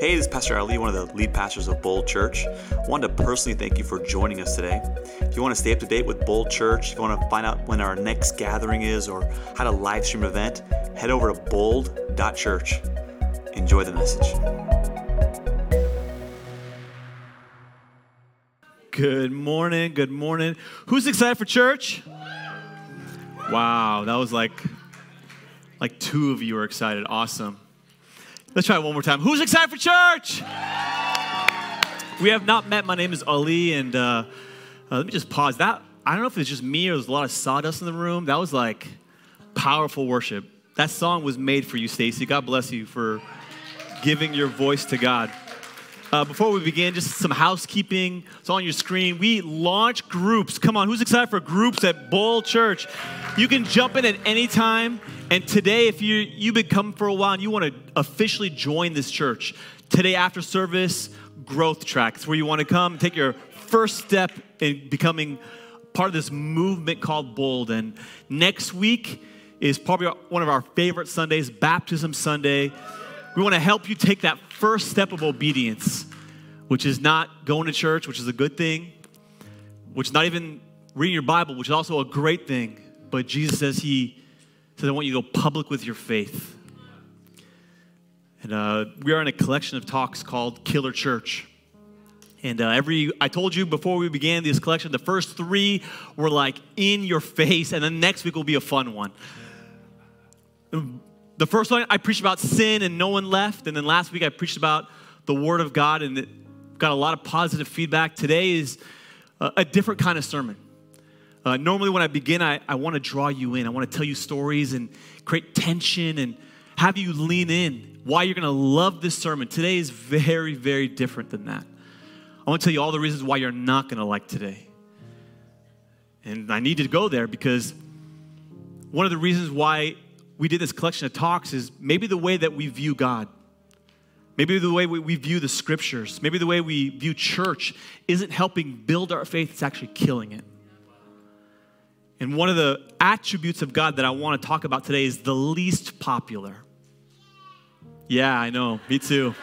Hey, this is Pastor Ali, one of the lead pastors of Bold Church. I wanted to personally thank you for joining us today. If you want to stay up to date with Bold Church, if you want to find out when our next gathering is or how to live stream event, head over to bold.church. Enjoy the message. Good morning. Good morning. Who's excited for church? Wow, that was like like two of you are excited. Awesome. Let's try it one more time. Who's excited for church? We have not met. My name is Ali, and uh, uh, let me just pause. That I don't know if it's just me or there's a lot of sawdust in the room. That was like powerful worship. That song was made for you, Stacy. God bless you for giving your voice to God. Uh, before we begin, just some housekeeping. It's on your screen. We launch groups. Come on, who's excited for groups at Bold Church? You can jump in at any time. And today, if you, you've been coming for a while and you want to officially join this church, today after service, growth track. It's where you want to come take your first step in becoming part of this movement called Bold. And next week is probably one of our favorite Sundays, Baptism Sunday. We want to help you take that first step of obedience, which is not going to church, which is a good thing, which is not even reading your Bible, which is also a great thing. But Jesus says He says, I want you to go public with your faith. And uh, we are in a collection of talks called Killer Church. And uh, every, I told you before we began this collection, the first three were like in your face, and then next week will be a fun one. The first one, I preached about sin and no one left. And then last week, I preached about the Word of God and got a lot of positive feedback. Today is a, a different kind of sermon. Uh, normally, when I begin, I, I want to draw you in. I want to tell you stories and create tension and have you lean in why you're going to love this sermon. Today is very, very different than that. I want to tell you all the reasons why you're not going to like today. And I need to go there because one of the reasons why we did this collection of talks is maybe the way that we view God, maybe the way we view the scriptures, maybe the way we view church isn't helping build our faith, it's actually killing it. And one of the attributes of God that I want to talk about today is the least popular. Yeah, I know, me too.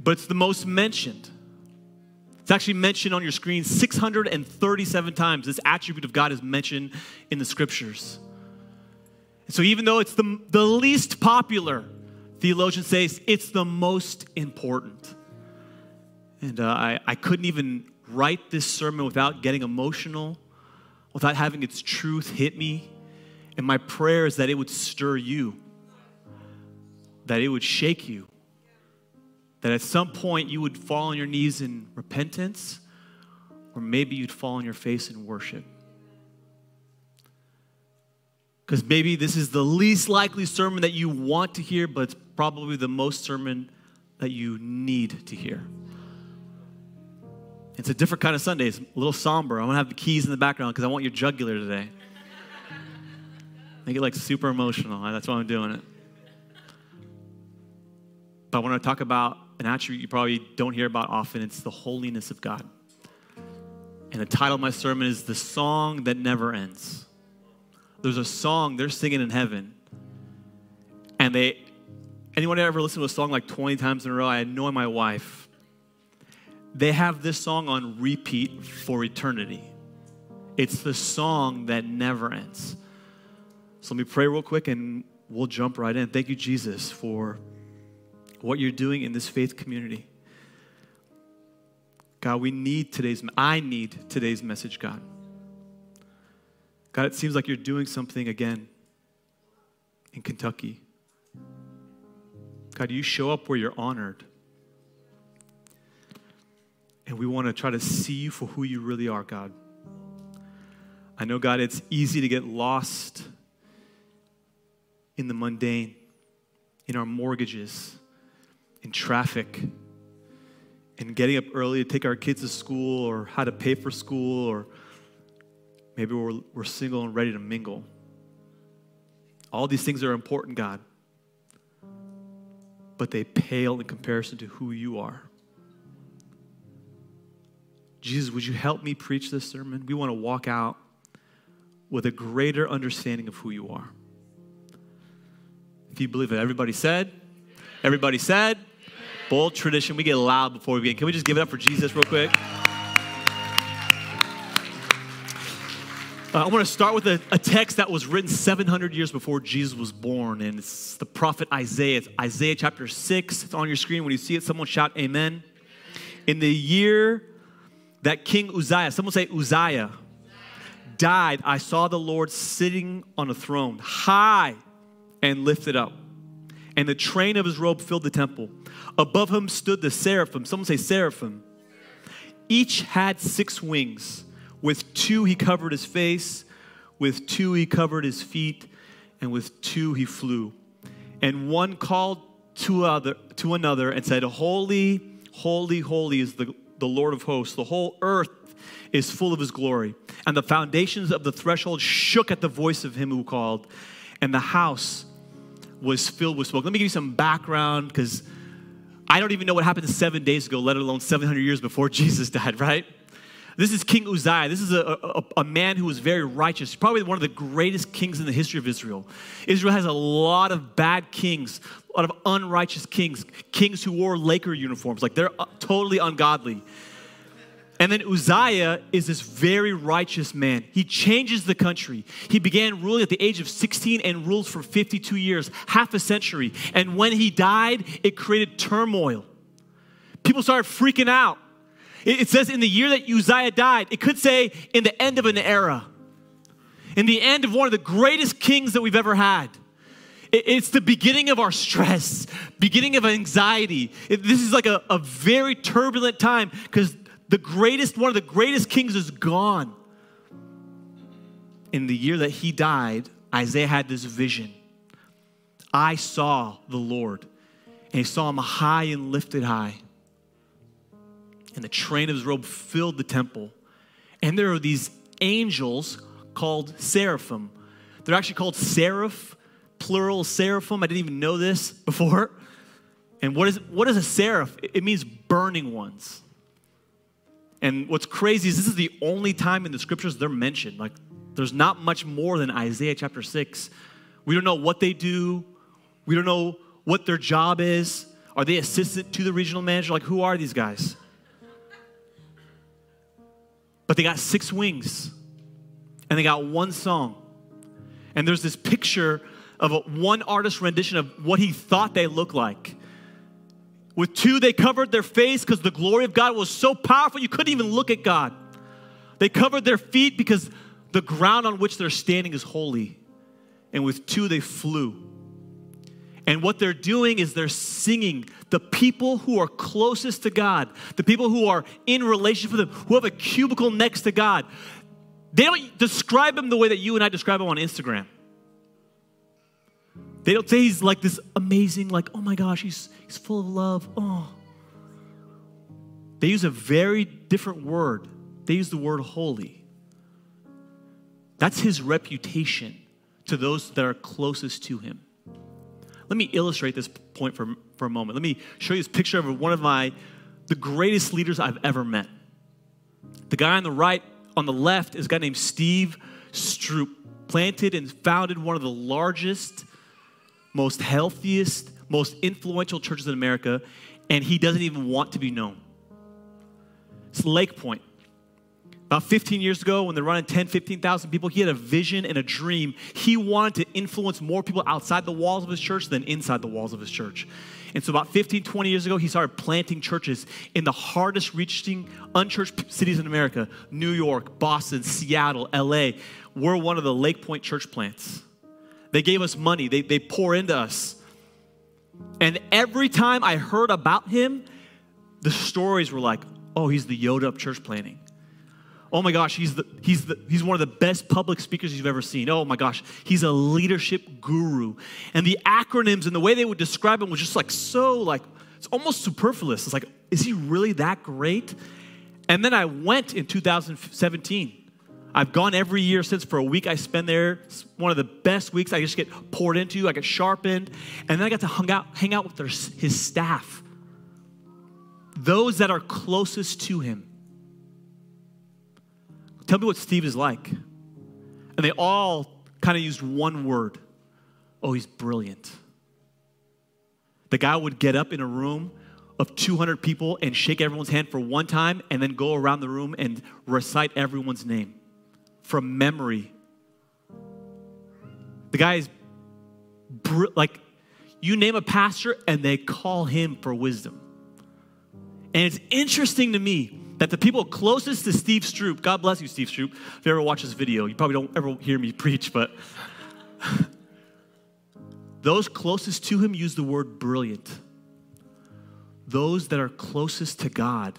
but it's the most mentioned. It's actually mentioned on your screen 637 times. This attribute of God is mentioned in the scriptures. So, even though it's the, the least popular, theologians say it's the most important. And uh, I, I couldn't even write this sermon without getting emotional, without having its truth hit me. And my prayer is that it would stir you, that it would shake you, that at some point you would fall on your knees in repentance, or maybe you'd fall on your face in worship. Because maybe this is the least likely sermon that you want to hear, but it's probably the most sermon that you need to hear. It's a different kind of Sunday. It's a little somber. I'm gonna have the keys in the background because I want your jugular today. Make it like super emotional. That's why I'm doing it. But I want to talk about an attribute you probably don't hear about often. It's the holiness of God. And the title of my sermon is The Song That Never Ends. There's a song they're singing in heaven. And they, anyone ever listen to a song like 20 times in a row? I know my wife. They have this song on repeat for eternity. It's the song that never ends. So let me pray real quick and we'll jump right in. Thank you, Jesus, for what you're doing in this faith community. God, we need today's, I need today's message, God. God, it seems like you're doing something again in Kentucky. God, you show up where you're honored. And we want to try to see you for who you really are, God. I know, God, it's easy to get lost in the mundane, in our mortgages, in traffic, in getting up early to take our kids to school, or how to pay for school, or maybe we're, we're single and ready to mingle. All these things are important, God, but they pale in comparison to who you are. Jesus, would you help me preach this sermon? We want to walk out with a greater understanding of who you are. If you believe it, everybody said? Everybody said? Bold tradition. We get loud before we begin. Can we just give it up for Jesus real quick? Uh, I want to start with a, a, text that was written 700 years before Jesus was born, and it's the prophet Isaiah. It's Isaiah chapter 6. It's on your screen. When you see it, someone shout amen. In the year that King Uzziah, someone say Uzziah, died, I saw the Lord sitting on a throne, high and lifted up, and the train of his robe filled the temple. Above him stood the seraphim. Someone say seraphim. Each had six wings. With two, he covered his face, with two, he covered his feet, and with two, he flew. And one called to, other, to another and said, Holy, holy, holy is the, the Lord of hosts. The whole earth is full of his glory. And the foundations of the threshold shook at the voice of him who called, and the house was filled with smoke. Let me give you some background because I don't even know what happened seven days ago, let alone 700 years before Jesus died, right? This is King Uzziah. This is a, a, a, man who was very righteous, probably one of the greatest kings in the history of Israel. Israel has a lot of bad kings, a lot of unrighteous kings, kings who wore Laker uniforms. Like they're uh, totally ungodly. And then Uzziah is this very righteous man. He changes the country. He began ruling at the age of 16 and ruled for 52 years, half a century. And when he died, it created turmoil. People started freaking out. It says in the year that Uzziah died, it could say in the end of an era, in the end of one of the greatest kings that we've ever had. It's the beginning of our stress, beginning of anxiety. This is like a, a very turbulent time because the greatest, one of the greatest kings is gone. In the year that he died, Isaiah had this vision. I saw the Lord, and he saw him high and lifted high and the train of his robe filled the temple. And there are these angels called seraphim. They're actually called seraph, plural seraphim. I didn't even know this before. And what is, what is a seraph? It means burning ones. And what's crazy is this is the only time in the scriptures they're mentioned. Like, there's not much more than Isaiah chapter 6. We don't know what they do, we don't know what their job is. Are they assistant to the regional manager? Like, who are these guys? But they got six wings and they got one song. And there's this picture of a, one artist rendition of what he thought they looked like. With two, they covered their face because the glory of God was so powerful you couldn't even look at God. They covered their feet because the ground on which they're standing is holy. And with two, they flew. And what they're doing is they're singing the people who are closest to God, the people who are in relationship with Him, who have a cubicle next to God. They don't describe Him the way that you and I describe Him on Instagram. They don't say He's like this amazing, like, oh my gosh, He's, he's full of love. Oh. They use a very different word. They use the word holy. That's His reputation to those that are closest to Him. Let me illustrate this point for, for a moment. Let me show you this picture of one of my, the greatest leaders I've ever met. The guy on the right, on the left, is a guy named Steve Stroope, planted and founded one of the largest, most healthiest, most influential churches in America, and he doesn't even want to be known. It's Lake Pointe. About 15 years ago, when they're running 10, 15,000 people, he had a vision and a dream. He wanted to influence more people outside the walls of his church than inside the walls of his church. And so, about 15, 20 years ago, he started planting churches in the hardest reaching unchurched cities in America New York, Boston, Seattle, LA. We're one of the Lake Pointe church plants. They gave us money, they, they pour into us. And every time I heard about him, the stories were like, oh, he's the Yoda of church planting oh my gosh, he's, the, he's, the, he's one of the best public speakers you've ever seen. Oh my gosh, he's a leadership guru. And the acronyms and the way they would describe him was just like so, like, it's almost superfluous. It's like, is he really that great? And then I went in 2017. I've gone every year since for a week I spend there. It's one of the best weeks. I just get poured into, I get sharpened. And then I got to hang out, hang out with their, his staff, those that are closest to him. Tell me what Steve is like. And they all kind of used one word oh, he's brilliant. the guy would get up in a room of 200 people and shake everyone's hand for one time and then go around the room and recite everyone's name from memory. The guy is br- like, you name a pastor and they call him for wisdom. And it's interesting to me that the people closest to Steve Stroope, God bless you, Steve Stroope. If you ever watch this video, you probably don't ever hear me preach, but those closest to him use the word brilliant. Those that are closest to God,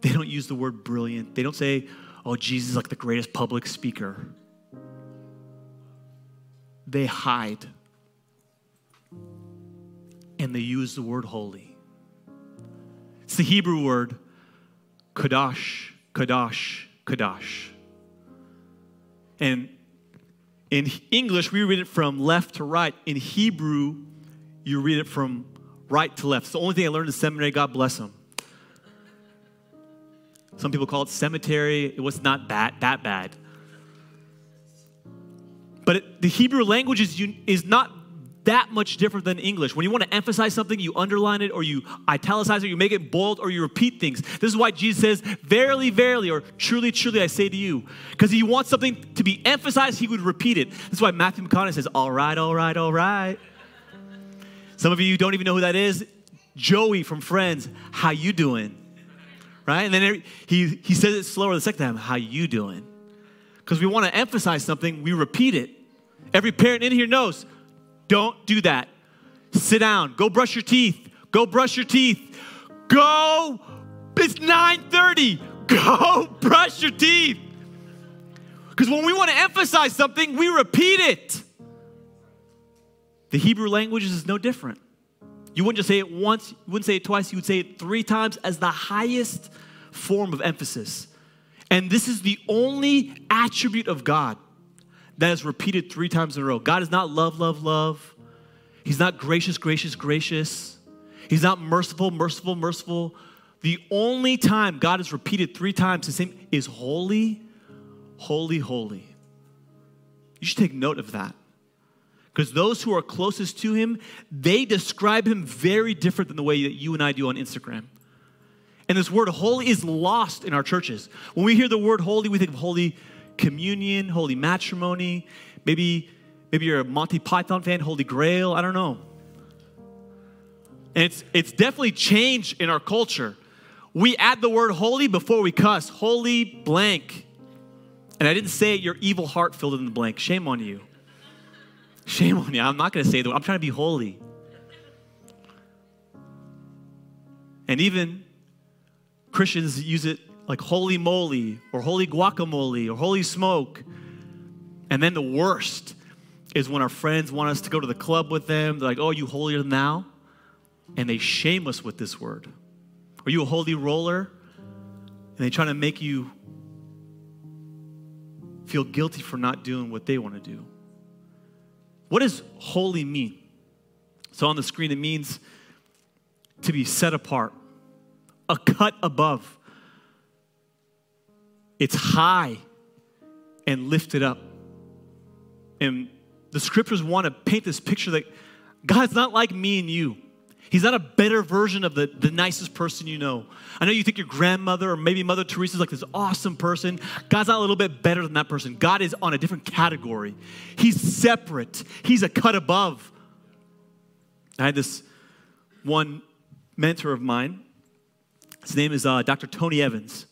they don't use the word brilliant. They don't say, oh, Jesus is like the greatest public speaker. They hide and they use the word holy. It's the Hebrew word kadosh, kadosh, kadosh. And in English, we read it from left to right. In Hebrew, you read it from right to left. It's the only thing I learned in seminary. God bless them. Some people call it cemetery. It was not that, that bad. But it, the Hebrew language is, is not that much different than English. When you want to emphasize something, you underline it or you italicize it, you make it bold or you repeat things. This is why Jesus says, Verily, verily, or truly, truly, I say to you. Because he wants something to be emphasized, he would repeat it. That's why Matthew McConaughey says, All right, all right, all right. Some of you don't even know who that is. Joey from Friends, how you doing? Right? And then he, he says it slower the second time, how you doing? Because we want to emphasize something, we repeat it. Every parent in here knows don't do that. Sit down. Go brush your teeth. Go brush your teeth. Go. It's 9:30. Go brush your teeth. Because when we want to emphasize something, we repeat it. The Hebrew language is no different. You wouldn't just say it once, you wouldn't say it twice, you would say it three times as the highest form of emphasis. And this is the only attribute of God that is repeated three times in a row. God is not love, love, love. He's not gracious, gracious, gracious. He's not merciful, merciful, merciful. The only time God is repeated three times the same is holy, holy, holy. You should take note of that. Because those who are closest to him, they describe him very different than the way that you and I do on Instagram. And this word holy is lost in our churches. When we hear the word holy, we think of holy communion, holy matrimony. Maybe, maybe you're a Monty Python fan, Holy Grail. I don't know. And it's, it's definitely changed in our culture. We add the word holy before we cuss. Holy blank. And I didn't say it, your evil heart filled in the blank. Shame on you. Shame on you. I'm not going to say that. I'm trying to be holy. And even Christians use it like holy moly or holy guacamole or holy smoke. And then the worst is when our friends want us to go to the club with them. They're like, oh, you holier than thou? And they shame us with this word. Are you a holy roller? And they try to make you feel guilty for not doing what they want to do. What does holy mean? So on the screen, it means to be set apart, a cut above it's high and lifted up. And the scriptures want to paint this picture that God's not like me and you. He's not a better version of the, the nicest person you know. I know you think your grandmother or maybe Mother Teresa is like this awesome person. God's not a little bit better than that person. God is on a different category. He's separate, He's a cut above. I had this one mentor of mine. His name is uh, Dr. Tony Evans.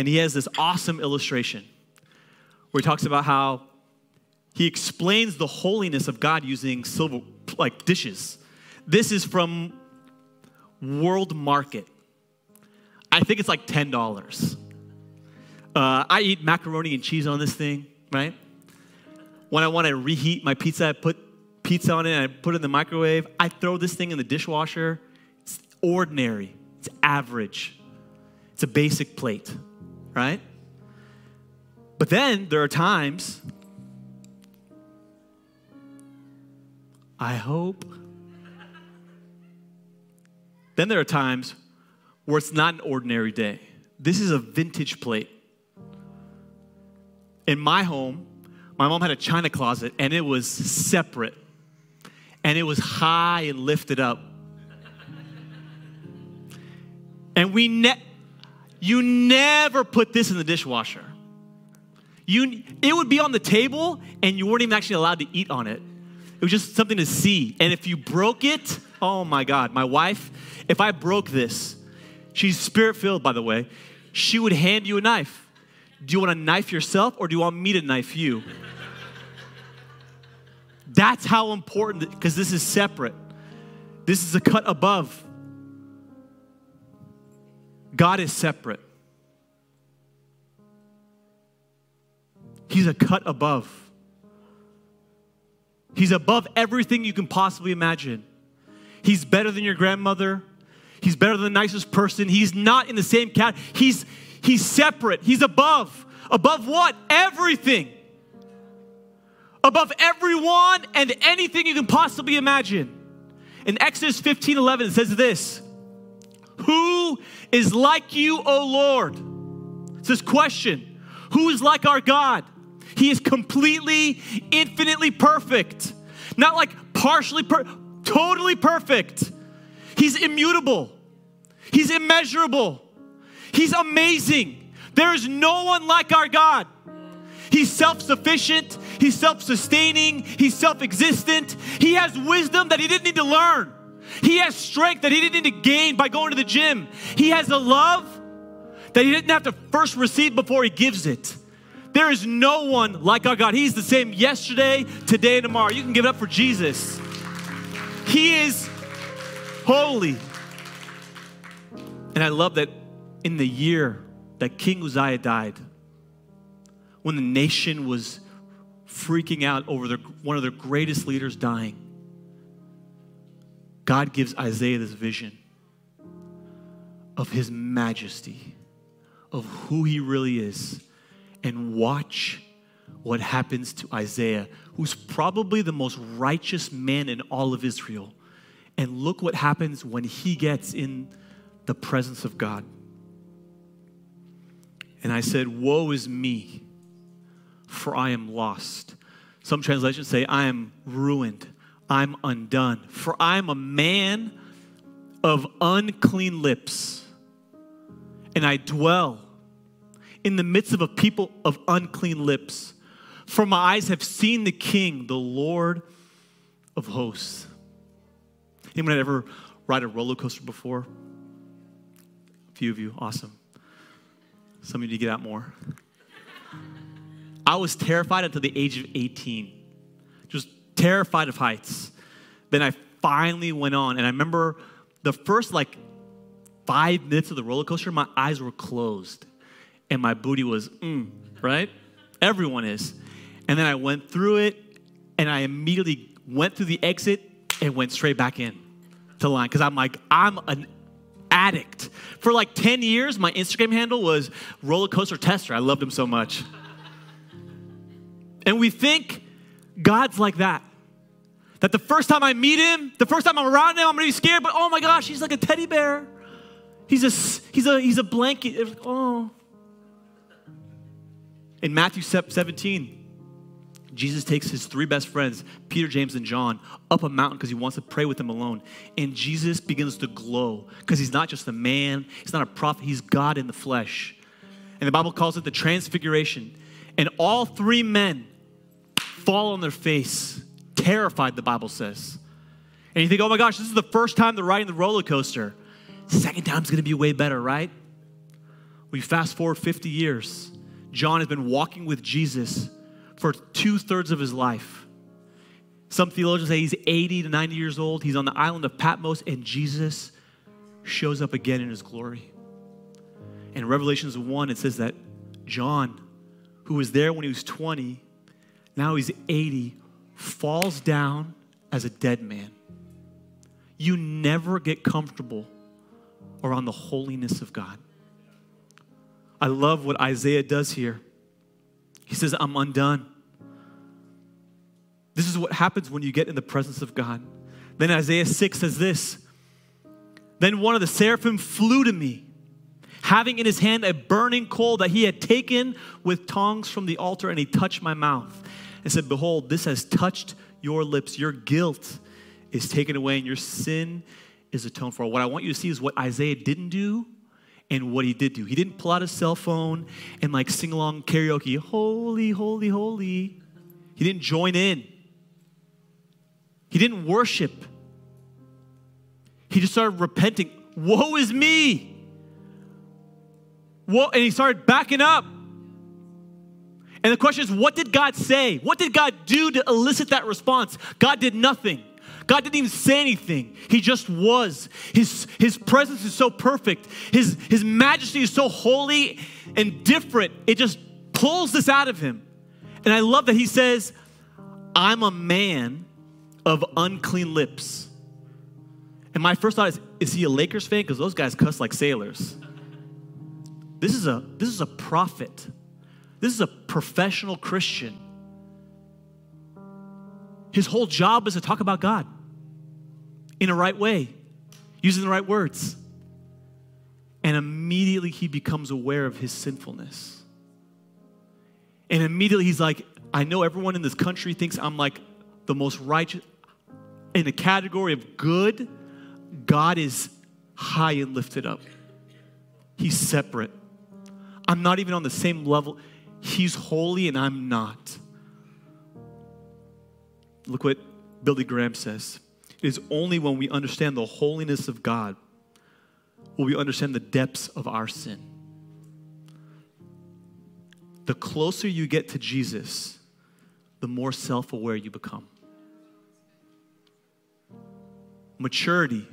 And he has this awesome illustration where he talks about how he explains the holiness of God using silver, like dishes. This is from World Market. I think it's like $10. Uh, I eat macaroni and cheese on this thing, right? When I want to reheat my pizza, I put pizza on it and I put it in the microwave. I throw this thing in the dishwasher. It's ordinary, it's average, it's a basic plate right? But then there are times, I hope. Then there are times where it's not an ordinary day. This is a vintage plate. In my home, my mom had a china closet and it was separate. and it was high and lifted up. And we ne- you never put this in the dishwasher. You, it would be on the table and you weren't even actually allowed to eat on it. It was just something to see. And if you broke it, oh my God, my wife, if I broke this, she's spirit filled, by the way, she would hand you a knife. Do you want to knife yourself or do you want me to knife you? That's how important, because this is separate. This is a cut above. God is separate. He's a cut above. He's above everything you can possibly imagine. He's better than your grandmother. He's better than the nicest person. He's not in the same cat. He's he's separate. He's above. Above what? Everything. Above everyone and anything you can possibly imagine. In Exodus 15 11, it says this Who is like you, O Lord? It's this question Who is like our God? He is completely, infinitely perfect. Not like partially, per- totally perfect. He's immutable. He's immeasurable. He's amazing. There is no one like our God. He's self sufficient. He's self sustaining. He's self existent. He has wisdom that he didn't need to learn. He has strength that he didn't need to gain by going to the gym. He has a love that he didn't have to first receive before he gives it. There is no one like our God. He's the same yesterday, today, and tomorrow. You can give it up for Jesus. He is holy. And I love that in the year that King Uzziah died, when the nation was freaking out over their, one of their greatest leaders dying, God gives Isaiah this vision of his majesty, of who he really is and watch what happens to Isaiah, who's probably the most righteous man in all of Israel. And look what happens when he gets in the presence of God. And I said, Woe is me, for I am lost. Some translations say, I am ruined, I'm undone, for I am a man of unclean lips, and I dwell in the midst of a people of unclean lips. For my eyes have seen the King, the Lord of hosts. Anyone ever ride a roller coaster before? A few of you, awesome. Some of you get out more. I was terrified until the age of 18, just terrified of heights. Then I finally went on, and I remember the first like five minutes of the roller coaster, my eyes were closed and my booty was, mm, right? Everyone is. And then I went through it, and I immediately went through the exit and went straight back in to line because I'm like, I'm an addict. For like 10 years, my Instagram handle was roller coaster tester. I loved him so much. and we think God's like that. That the first time I meet him, the first time I'm around him, I'm gonna be scared, but oh my gosh, he's like a teddy bear. He's a, he's a, he's a blanket. Oh, in Matthew 17, Jesus takes his three best friends, Peter, James, and John, up a mountain because he wants to pray with them alone. And Jesus begins to glow because he's not just a man, he's not a prophet, he's God in the flesh. And the Bible calls it the transfiguration. And all three men fall on their face, terrified, the Bible says. And you think, oh my gosh, this is the first time they're riding the roller coaster. Second time's gonna be way better, right? We fast forward 50 years. John has been walking with Jesus for two thirds of his life. Some theologians say he's 80 to 90 years old. He's on the island of Patmos, and Jesus shows up again in his glory. In Revelations 1, it says that John, who was there when he was 20, now he's 80, falls down as a dead man. You never get comfortable around the holiness of God. I love what Isaiah does here. He says, I'm undone. This is what happens when you get in the presence of God. Then Isaiah 6 says this Then one of the seraphim flew to me, having in his hand a burning coal that he had taken with tongs from the altar, and he touched my mouth and said, Behold, this has touched your lips. Your guilt is taken away and your sin is atoned for. What I want you to see is what Isaiah didn't do and what he did do. He didn't pull out his cell phone and like sing along karaoke, holy, holy, holy. He didn't join in. He didn't worship. He just started repenting. Woe is me. Whoa, and he started backing up. And the question is, what did God say? What did God do to elicit that response? God did nothing. God didn't even say anything. He just was. His, his presence is so perfect. His, his majesty is so holy and different. It just pulls this out of him. And I love that he says, I'm a man of unclean lips. And my first thought is, is he a Lakers fan? Because those guys cuss like sailors. This is a this is a prophet. This is a professional Christian. His whole job is to talk about God in a right way, using the right words. And immediately he becomes aware of his sinfulness. And immediately he's like, I know everyone in this country thinks I'm like the most righteous. In the category of good, God is high and lifted up. He's separate. I'm not even on the same level. He's holy and I'm not. Look what Billy Graham says. It is only when we understand the holiness of God will we understand the depths of our sin. The closer you get to Jesus, the more self aware you become. Maturity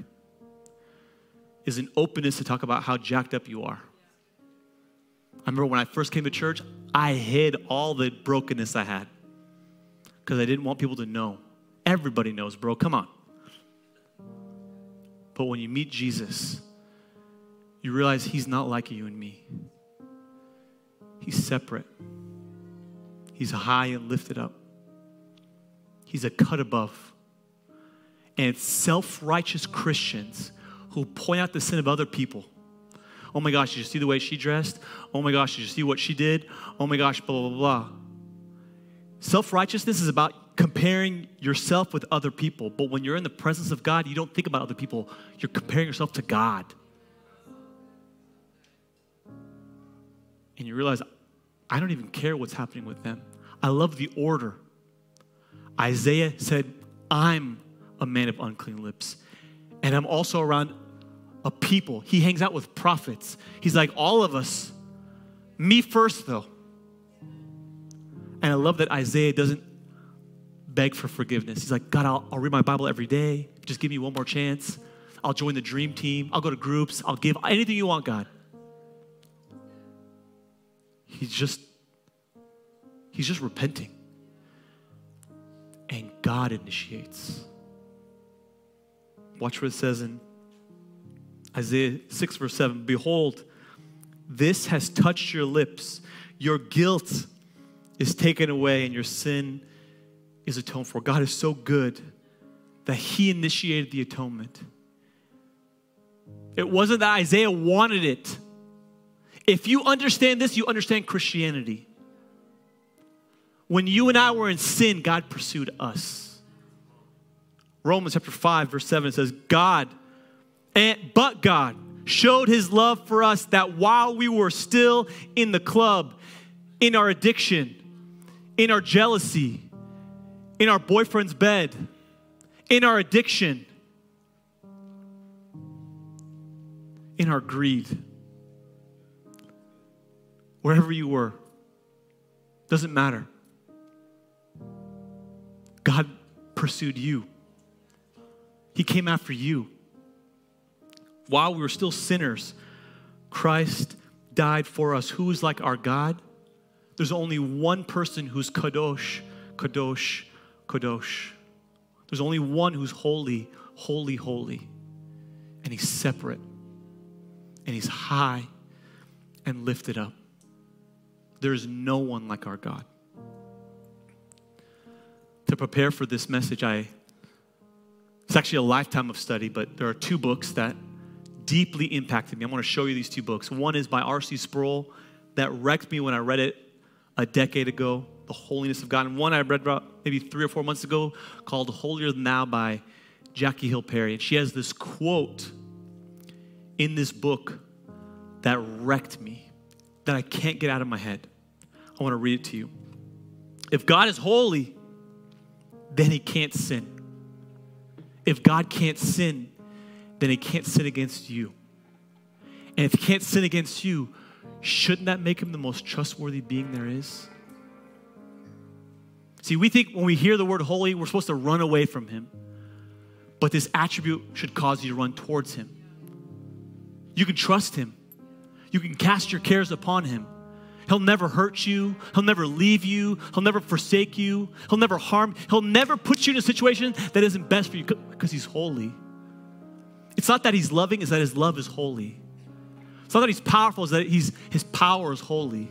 is an openness to talk about how jacked up you are. I remember when I first came to church, I hid all the brokenness I had because I didn't want people to know. Everybody knows, bro. Come on. But when you meet Jesus, you realize he's not like you and me. He's separate. He's high and lifted up. He's a cut above. And it's self righteous Christians who point out the sin of other people Oh my gosh, did you see the way she dressed? Oh my gosh, did you see what she did? Oh my gosh, blah, blah, blah. Self righteousness is about comparing yourself with other people. But when you're in the presence of God, you don't think about other people, you're comparing yourself to God. And you realize, I don't even care what's happening with them. I love the order. Isaiah said, I'm a man of unclean lips. And I'm also around a people. He hangs out with prophets. He's like, all of us. Me first, though. And I love that Isaiah doesn't beg for forgiveness. He's like, God, I'll, I'll read my Bible every day. Just give me one more chance. I'll join the dream team. I'll go to groups. I'll give anything you want, God. He's just, he's just repenting. And God initiates. Watch what it says in Isaiah 6, verse 7 Behold, this has touched your lips. Your guilt is taken away and your sin is atoned for. God is so good that He initiated the atonement. It wasn't that Isaiah wanted it. If you understand this, you understand Christianity. When you and I were in sin, God pursued us. Romans chapter 5, verse 7 says, God and, but God showed his love for us that while we were still in the club, in our addiction, in our jealousy, in our boyfriend's bed, in our addiction, in our greed, wherever you were, doesn't matter. God pursued you, He came after you while we were still sinners, Christ died for us. Who is like our God? There's only one person who's kadosh, kadosh, kadosh. There's only one who's holy, holy, holy. And he's separate. And he's high and lifted up. There is no one like our God. To prepare for this message, I it's actually a lifetime of study, but there are two books that deeply impacted me. I want to show you these two books. One is by R.C. Sproul that wrecked me when I read it a decade ago, The Holiness of God. And one I read about maybe three or four months ago called Holier Than Thou by Jackie Hill Perry, and she has this quote in this book that wrecked me, that I can't get out of my head. I want to read it to you. If God is holy, then he can't sin. If God can't sin, then he can't sin against you. And if he can't sin against you, shouldn't that make him the most trustworthy being there is? See, we think when we hear the word holy, we're supposed to run away from him. But this attribute should cause you to run towards him. You can trust him. You can cast your cares upon him. He'll never hurt you. He'll never leave you. He'll never forsake you. He'll never harm. He'll never put you in a situation that isn't best for you because he's holy. It's not that he's loving, it's that his love is holy. It's not that he's powerful, it's that he's, his power is holy.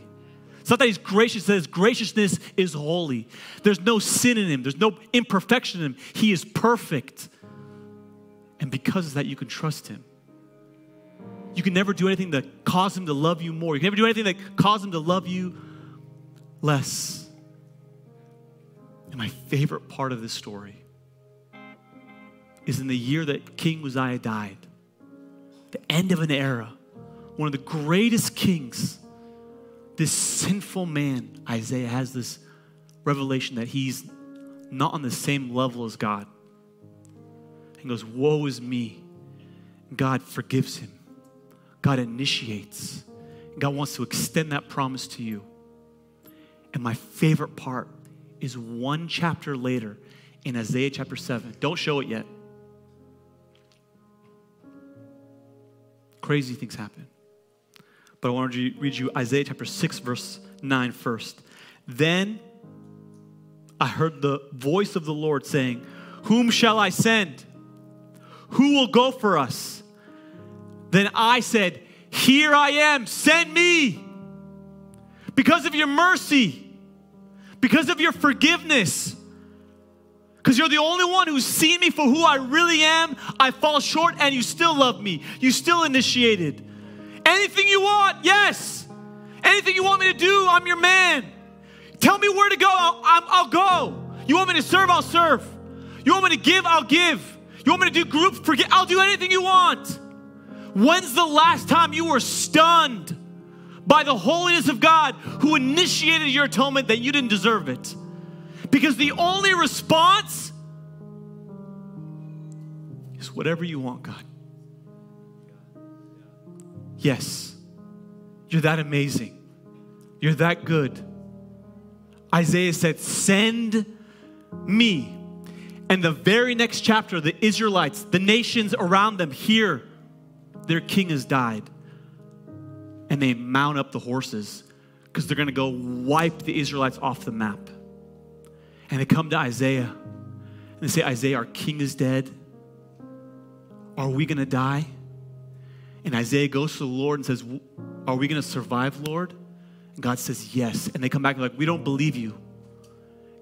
It's not that he's gracious, that his graciousness is holy. There's no sin in him, there's no imperfection in him. He is perfect. And because of that, you can trust him. You can never do anything that cause him to love you more. You can never do anything that cause him to love you less. And my favorite part of this story is in the year that King Uzziah died, the end of an era, one of the greatest kings, this sinful man, Isaiah, has this revelation that he's not on the same level as God. And goes, Woe is me. God forgives him. God initiates. God wants to extend that promise to you. And my favorite part is one chapter later in Isaiah chapter 7. Don't show it yet. Crazy things happen. But I want to read you Isaiah chapter 6, verse 9 first. Then I heard the voice of the Lord saying, Whom shall I send? Who will go for us? Then I said, Here I am, send me. Because of your mercy, because of your forgiveness, because you're the only one who's seen me for who I really am. I fall short and you still love me. You still initiated. Anything you want, yes. Anything you want me to do, I'm your man. Tell me where to go, I'll, I'll, go. You want me to serve, I'll serve. You want me to give, I'll give. You want me to do group forget, I'll do anything you want. When's the last time you were stunned by the holiness of God who initiated your atonement that you didn't deserve it? Because the only response is whatever you want, God. Yes, you're that amazing. You're that good. Isaiah said, Send me. And the very next chapter, the Israelites, the nations around them, hear their king has died. And they mount up the horses because they're going to go wipe the Israelites off the map. And they come to Isaiah and they say, Isaiah, our king is dead. Are we going to die? And Isaiah goes to the Lord and says, Are we going to survive, Lord? And God says, Yes. And they come back and like, We don't believe you.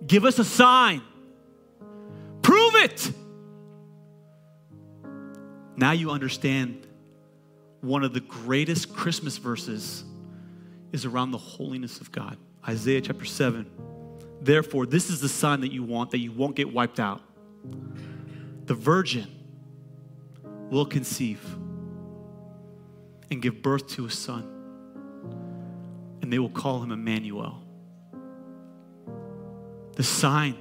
Give us a sign. Prove it. Now you understand one of the greatest Christmas verses is around the holiness of God. Isaiah chapter 7. Therefore, this is the sign that you want, that you won't get wiped out. The virgin will conceive and give birth to a son, and they will call him Emmanuel. The sign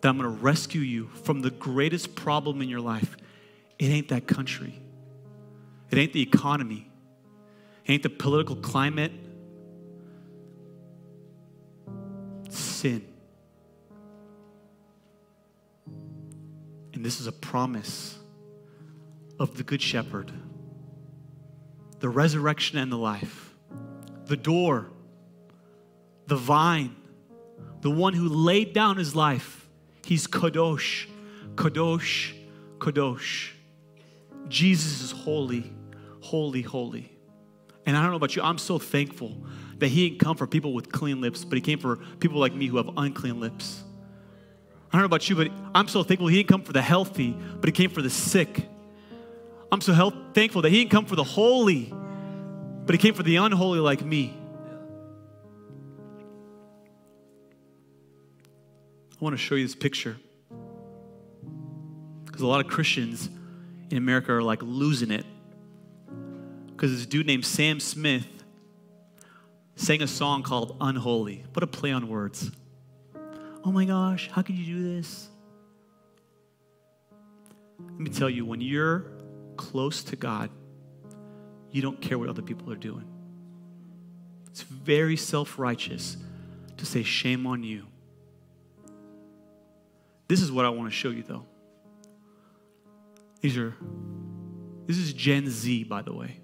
that I'm going to rescue you from the greatest problem in your life. It ain't that country. It ain't the economy. It ain't the political climate. Sin. And this is a promise of the Good Shepherd the resurrection and the life, the door, the vine, the one who laid down his life. He's Kadosh, Kadosh, Kadosh. Jesus is holy, holy, holy. And I don't know about you, I'm so thankful that he didn't come for people with clean lips, but he came for people like me who have unclean lips. I don't know about you, but I'm so thankful he didn't come for the healthy, but he came for the sick. I'm so health, thankful that he didn't come for the holy, but he came for the unholy like me. I want to show you this picture. Because a lot of Christians in America are like losing it. Because this dude named Sam Smith sang a song called Unholy. What a play on words. Oh my gosh, how could you do this? Let me tell you, when you're close to God, you don't care what other people are doing. It's very self righteous to say, shame on you. This is what I want to show you, though. These are, this is Gen Z, by the way.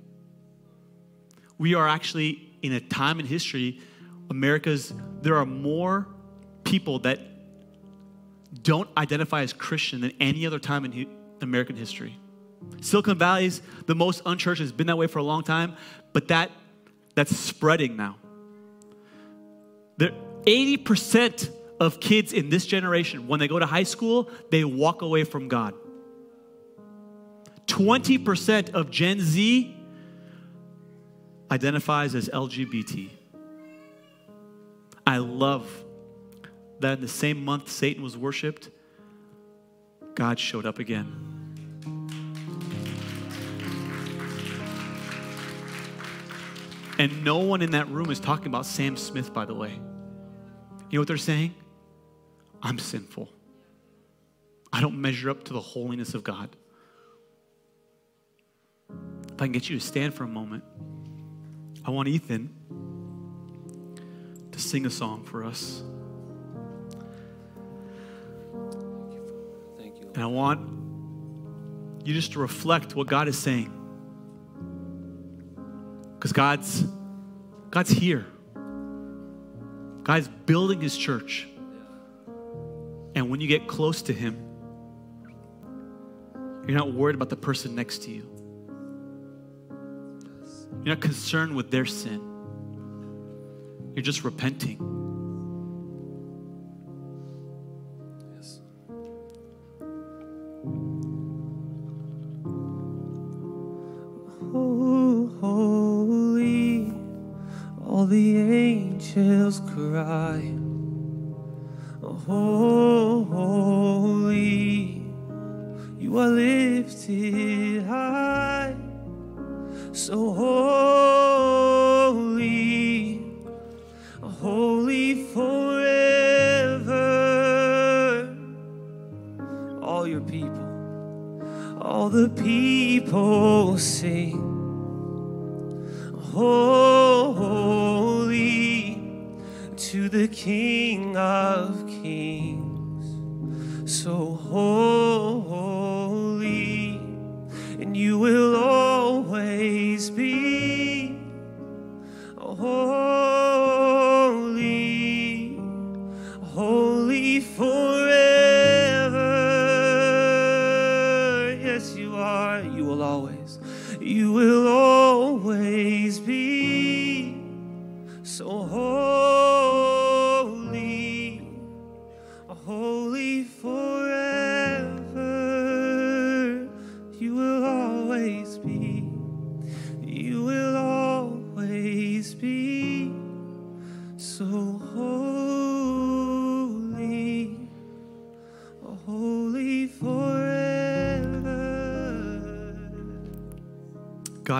We are actually in a time in history, America's, there are more people that don't identify as Christian than any other time in American history. Silicon Valley's the most unchurched, it's been that way for a long time, but that that's spreading now. There, 80% of kids in this generation, when they go to high school, they walk away from God. 20% of Gen Z identifies as LGBT. I love that in the same month Satan was worshiped, God showed up again. And no one in that room is talking about Sam Smith, by the way. You know what they're saying? I'm sinful. I don't measure up to the holiness of God. If I can get you to stand for a moment, I want Ethan to sing a song for us. Thank you. And I want you just to reflect what God is saying. Because God's God's here. God's building his church. And when you get close to him, you're not worried about the person next to you. You're not concerned with their sin. You're just repenting. Yes. Oh, holy, all the angels cry. Oh, holy, you are lifted high. So holy, holy forever. All your people, all the people sing. Holy to the King of Kings. So holy,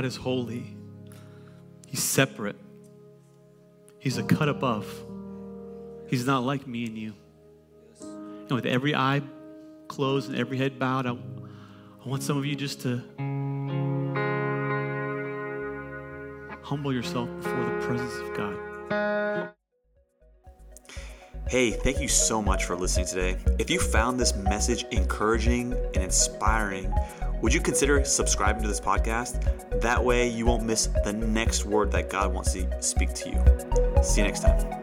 God is holy. He's separate. He's a cut above. He's not like me and you. And with every eye closed and every head bowed, I, I want some of you just to humble yourself before the presence of God. Hey, thank you so much for listening today. If you found this message encouraging and inspiring, would you consider subscribing to this podcast? That way, you won't miss the next word that God wants to speak to you. See you next time.